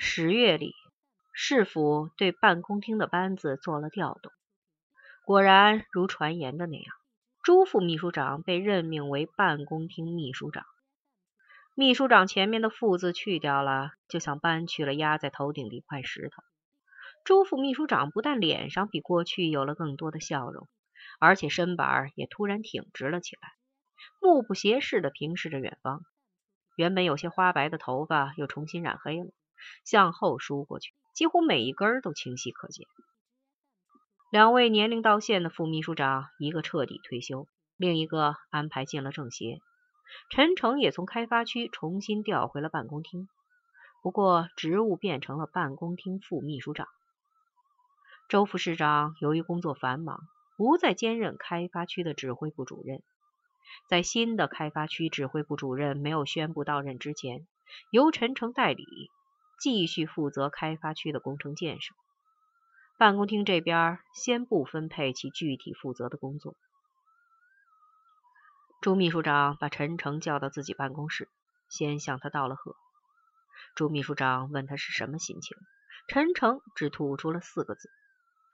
十月里，市府对办公厅的班子做了调动，果然如传言的那样，朱副秘书长被任命为办公厅秘书长。秘书长前面的“副”字去掉了，就像搬去了压在头顶的一块石头。朱副秘书长不但脸上比过去有了更多的笑容，而且身板也突然挺直了起来，目不斜视地平视着远方。原本有些花白的头发又重新染黑了，向后梳过去，几乎每一根都清晰可见。两位年龄到线的副秘书长，一个彻底退休，另一个安排进了政协。陈诚也从开发区重新调回了办公厅，不过职务变成了办公厅副秘书长。周副市长由于工作繁忙，不再兼任开发区的指挥部主任。在新的开发区指挥部主任没有宣布到任之前，由陈诚代理，继续负责开发区的工程建设。办公厅这边先不分配其具体负责的工作。朱秘书长把陈诚叫到自己办公室，先向他道了贺。朱秘书长问他是什么心情，陈诚只吐出了四个字：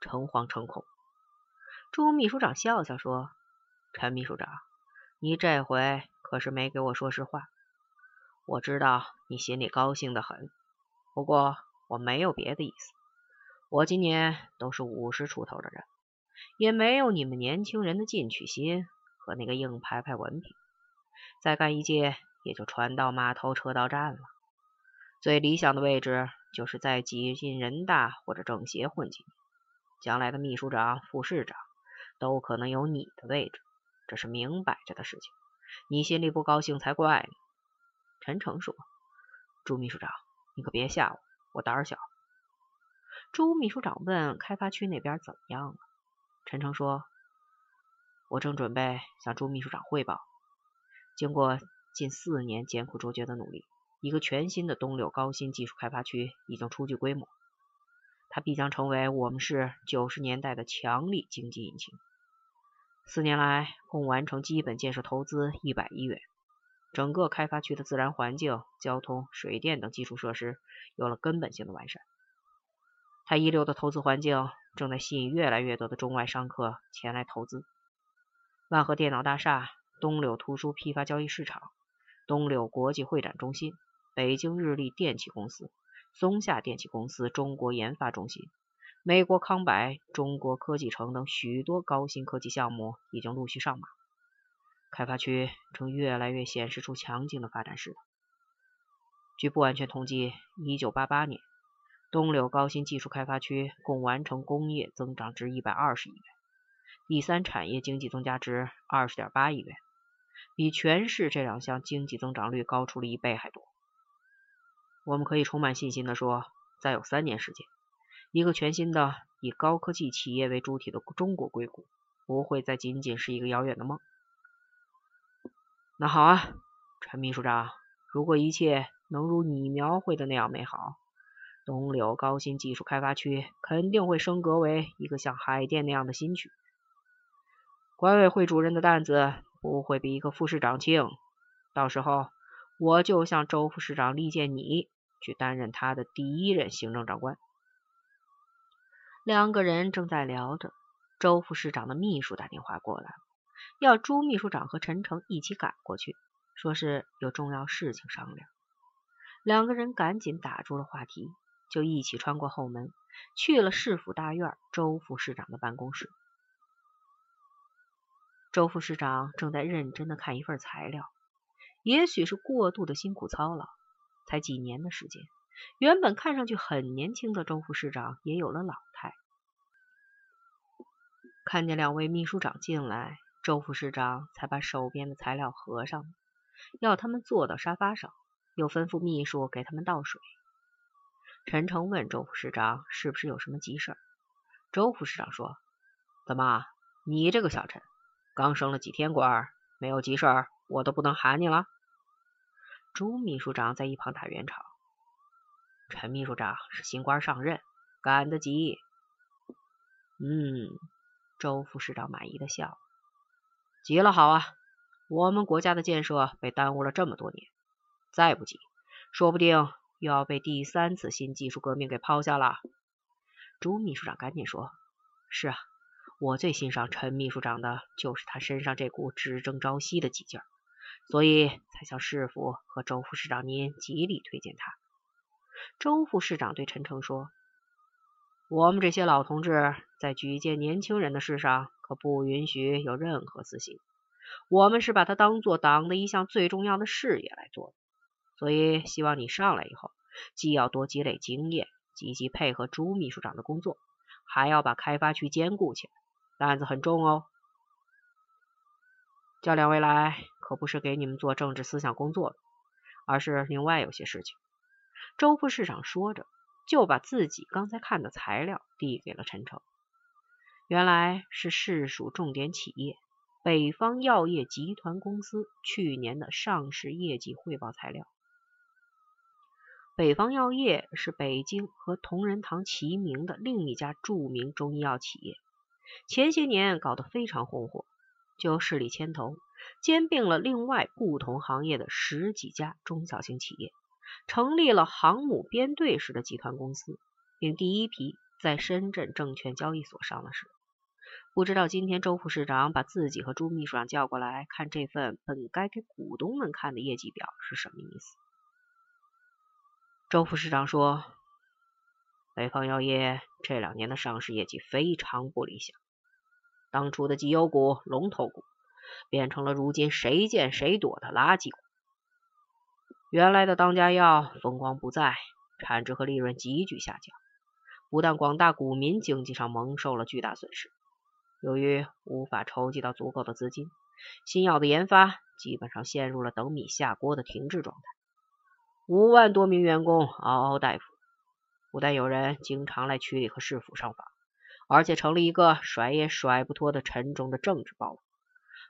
诚惶诚恐。朱秘书长笑笑说：“陈秘书长，你这回可是没给我说实话。我知道你心里高兴的很，不过我没有别的意思。我今年都是五十出头的人，也没有你们年轻人的进取心。”和那个硬牌牌文凭，再干一届也就船到码头车到站了。最理想的位置就是在挤进人大或者政协混几年，将来的秘书长、副市长都可能有你的位置，这是明摆着的事情。你心里不高兴才怪呢。陈诚说：“朱秘书长，你可别吓我，我胆儿小。”朱秘书长问：“开发区那边怎么样了？”陈诚说。我正准备向朱秘书长汇报，经过近四年艰苦卓绝的努力，一个全新的东柳高新技术开发区已经初具规模，它必将成为我们市九十年代的强力经济引擎。四年来，共完成基本建设投资一百亿元，整个开发区的自然环境、交通、水电等基础设施有了根本性的完善。它一流的投资环境正在吸引越来越多的中外商客前来投资。万和电脑大厦、东柳图书批发交易市场、东柳国际会展中心、北京日立电器公司、松下电器公司中国研发中心、美国康柏、中国科技城等许多高新科技项目已经陆续上马，开发区正越来越显示出强劲的发展势头。据不完全统计，1988年，东柳高新技术开发区共完成工业增长值120亿元。第三产业经济增加值二十点八亿元，比全市这两项经济增长率高出了一倍还多。我们可以充满信心的说，再有三年时间，一个全新的以高科技企业为主体的中国硅谷，不会再仅仅是一个遥远的梦。那好啊，陈秘书长，如果一切能如你描绘的那样美好，东柳高新技术开发区肯定会升格为一个像海淀那样的新区。管委会主任的担子不会比一个副市长轻，到时候我就向周副市长力荐你去担任他的第一任行政长官。两个人正在聊着，周副市长的秘书打电话过来了，要朱秘书长和陈诚一起赶过去，说是有重要事情商量。两个人赶紧打住了话题，就一起穿过后门，去了市府大院周副市长的办公室。周副市长正在认真的看一份材料，也许是过度的辛苦操劳，才几年的时间，原本看上去很年轻的周副市长也有了老态。看见两位秘书长进来，周副市长才把手边的材料合上，要他们坐到沙发上，又吩咐秘书给他们倒水。陈诚问周副市长是不是有什么急事？周副市长说：“怎么，你这个小陈？”刚升了几天官，没有急事儿，我都不能喊你了。朱秘书长在一旁打圆场。陈秘书长是新官上任，赶得急。嗯，周副市长满意的笑。急了好啊，我们国家的建设被耽误了这么多年，再不急，说不定又要被第三次新技术革命给抛下了。朱秘书长赶紧说：“是啊，我最欣赏陈秘书长的就是他身上这股只争朝夕的激劲儿，所以才向市府和周副市长您极力推荐他。”周副市长对陈诚说：“我们这些老同志在举荐年轻人的事上，可不允许有任何私心。我们是把它当做党的一项最重要的事业来做的。所以，希望你上来以后，既要多积累经验，积极配合朱秘书长的工作，还要把开发区兼顾起来。担子很重哦。叫两位来，可不是给你们做政治思想工作的，而是另外有些事情。”周副市长说着，就把自己刚才看的材料递给了陈诚。原来是市属重点企业北方药业集团公司去年的上市业绩汇报材料。北方药业是北京和同仁堂齐名的另一家著名中医药企业，前些年搞得非常红火，就势力牵头，兼并了另外不同行业的十几家中小型企业。成立了航母编队式的集团公司，并第一批在深圳证券交易所上了市。不知道今天周副市长把自己和朱秘书长叫过来看这份本该给股东们看的业绩表是什么意思？周副市长说：“北方药业这两年的上市业绩非常不理想，当初的绩优股、龙头股变成了如今谁见谁躲的垃圾股。”原来的当家药风光不再，产值和利润急剧下降，不但广大股民经济上蒙受了巨大损失，由于无法筹集到足够的资金，新药的研发基本上陷入了等米下锅的停滞状态。五万多名员工嗷嗷待哺，不但有人经常来区里和市府上访，而且成了一个甩也甩不脱的沉重的政治包袱，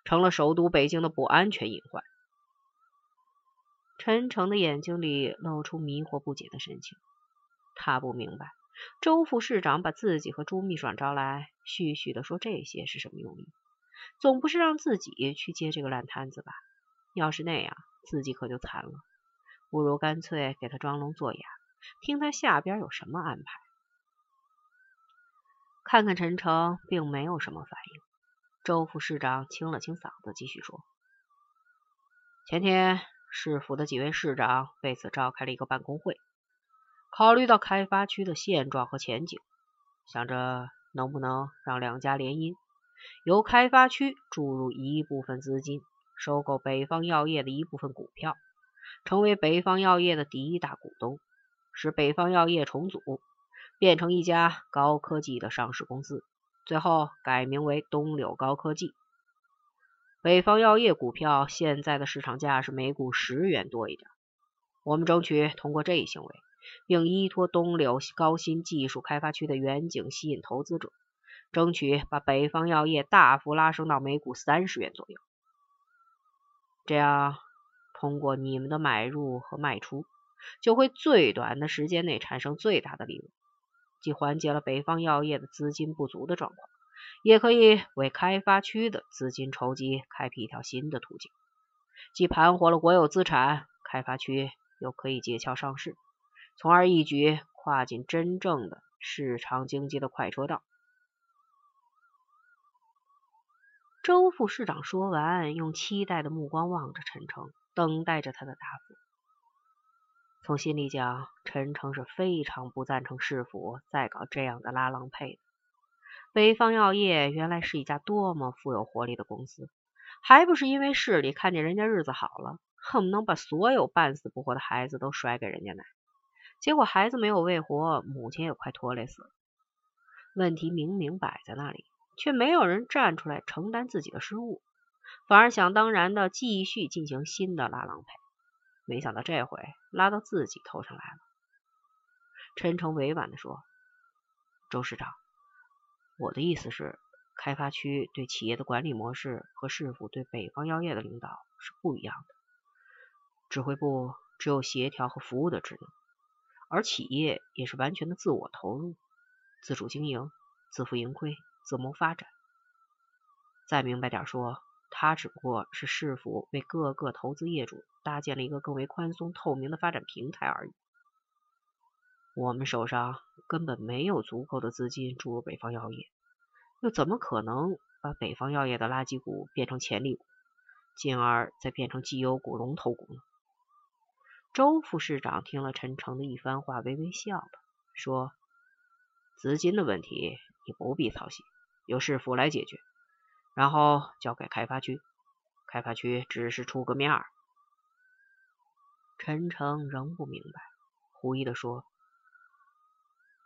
成了首都北京的不安全隐患。陈诚的眼睛里露出迷惑不解的神情，他不明白周副市长把自己和朱秘书长招来，絮絮的说这些是什么用意？总不是让自己去接这个烂摊子吧？要是那样，自己可就惨了。不如干脆给他装聋作哑，听他下边有什么安排。看看陈诚，并没有什么反应。周副市长清了清嗓子，继续说：“前天。”市府的几位市长为此召开了一个办公会，考虑到开发区的现状和前景，想着能不能让两家联姻，由开发区注入一部分资金，收购北方药业的一部分股票，成为北方药业的第一大股东，使北方药业重组，变成一家高科技的上市公司，最后改名为东柳高科技。北方药业股票现在的市场价是每股十元多一点。我们争取通过这一行为，并依托东柳高新技术开发区的远景吸引投资者，争取把北方药业大幅拉升到每股三十元左右。这样，通过你们的买入和卖出，就会最短的时间内产生最大的利润，既缓解了北方药业的资金不足的状况。也可以为开发区的资金筹集开辟一条新的途径，既盘活了国有资产，开发区又可以借壳上市，从而一举跨进真正的市场经济的快车道。周副市长说完，用期待的目光望着陈诚，等待着他的答复。从心里讲，陈诚是非常不赞成市府再搞这样的拉郎配的。北方药业原来是一家多么富有活力的公司，还不是因为市里看见人家日子好了，恨不能把所有半死不活的孩子都甩给人家奶，结果孩子没有喂活，母亲也快拖累死了。问题明明摆在那里，却没有人站出来承担自己的失误，反而想当然的继续进行新的拉郎配，没想到这回拉到自己头上来了。陈诚委婉的说：“周市长。”我的意思是，开发区对企业的管理模式和市府对北方药业的领导是不一样的。指挥部只有协调和服务的职能，而企业也是完全的自我投入、自主经营、自负盈亏、自谋发展。再明白点说，它只不过是市府为各个投资业主搭建了一个更为宽松透明的发展平台而已。我们手上根本没有足够的资金注入北方药业，又怎么可能把北方药业的垃圾股变成潜力股，进而再变成绩优股、龙头股呢？周副市长听了陈诚的一番话，微微笑了，说：“资金的问题你不必操心，由市府来解决，然后交给开发区，开发区只是出个面儿。”陈诚仍不明白，狐疑的说：“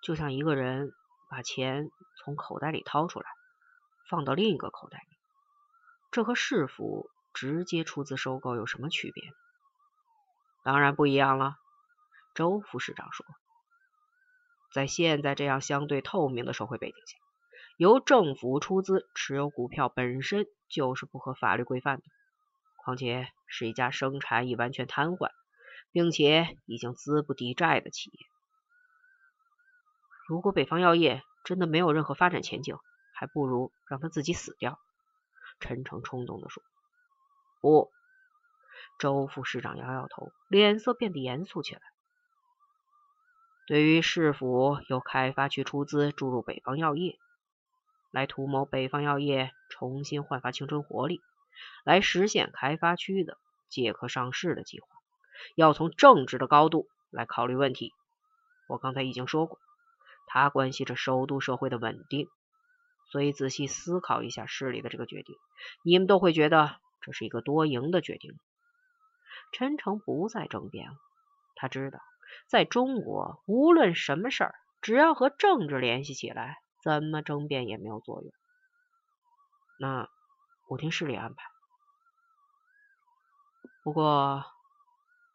就像一个人把钱从口袋里掏出来，放到另一个口袋里，这和市府直接出资收购有什么区别？”当然不一样了，周副市长说，在现在这样相对透明的社会背景下，由政府出资持有股票本身就是不合法律规范的，况且是一家生产已完全瘫痪，并且已经资不抵债的企业。如果北方药业真的没有任何发展前景，还不如让他自己死掉。陈诚冲动的说：“不。”周副市长摇摇头，脸色变得严肃起来。对于市府由开发区出资注入北方药业，来图谋北方药业重新焕发青春活力，来实现开发区的借壳上市的计划，要从政治的高度来考虑问题。我刚才已经说过，它关系着首都社会的稳定，所以仔细思考一下市里的这个决定，你们都会觉得这是一个多赢的决定。陈诚不再争辩了，他知道，在中国，无论什么事儿，只要和政治联系起来，怎么争辩也没有作用。那我听市里安排。不过，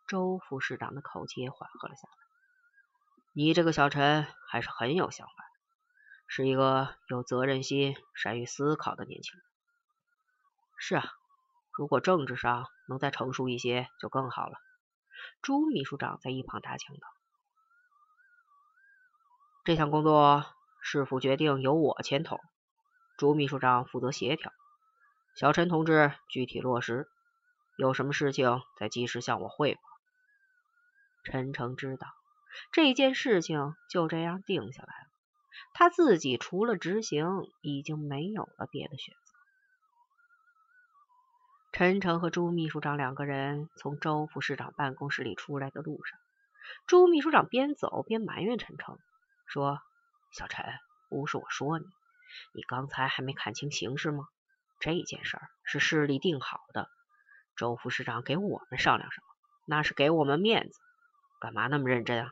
周副市长的口气也缓和了下来。你这个小陈还是很有想法，是一个有责任心、善于思考的年轻人。是啊。如果政治上能再成熟一些，就更好了。朱秘书长在一旁打枪道：“这项工作市府决定由我牵头，朱秘书长负责协调，小陈同志具体落实。有什么事情再及时向我汇报。”陈诚知道这件事情就这样定下来了，他自己除了执行，已经没有了别的选择。陈诚和朱秘书长两个人从周副市长办公室里出来的路上，朱秘书长边走边埋怨陈诚说：“小陈，不是我说你，你刚才还没看清形势吗？这件事儿是市里定好的，周副市长给我们商量什么，那是给我们面子，干嘛那么认真啊？”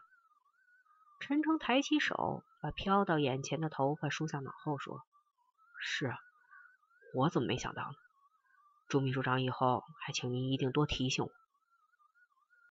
陈诚抬起手，把飘到眼前的头发梳向脑后，说：“是啊，我怎么没想到呢？”朱秘书长，以后还请您一定多提醒我。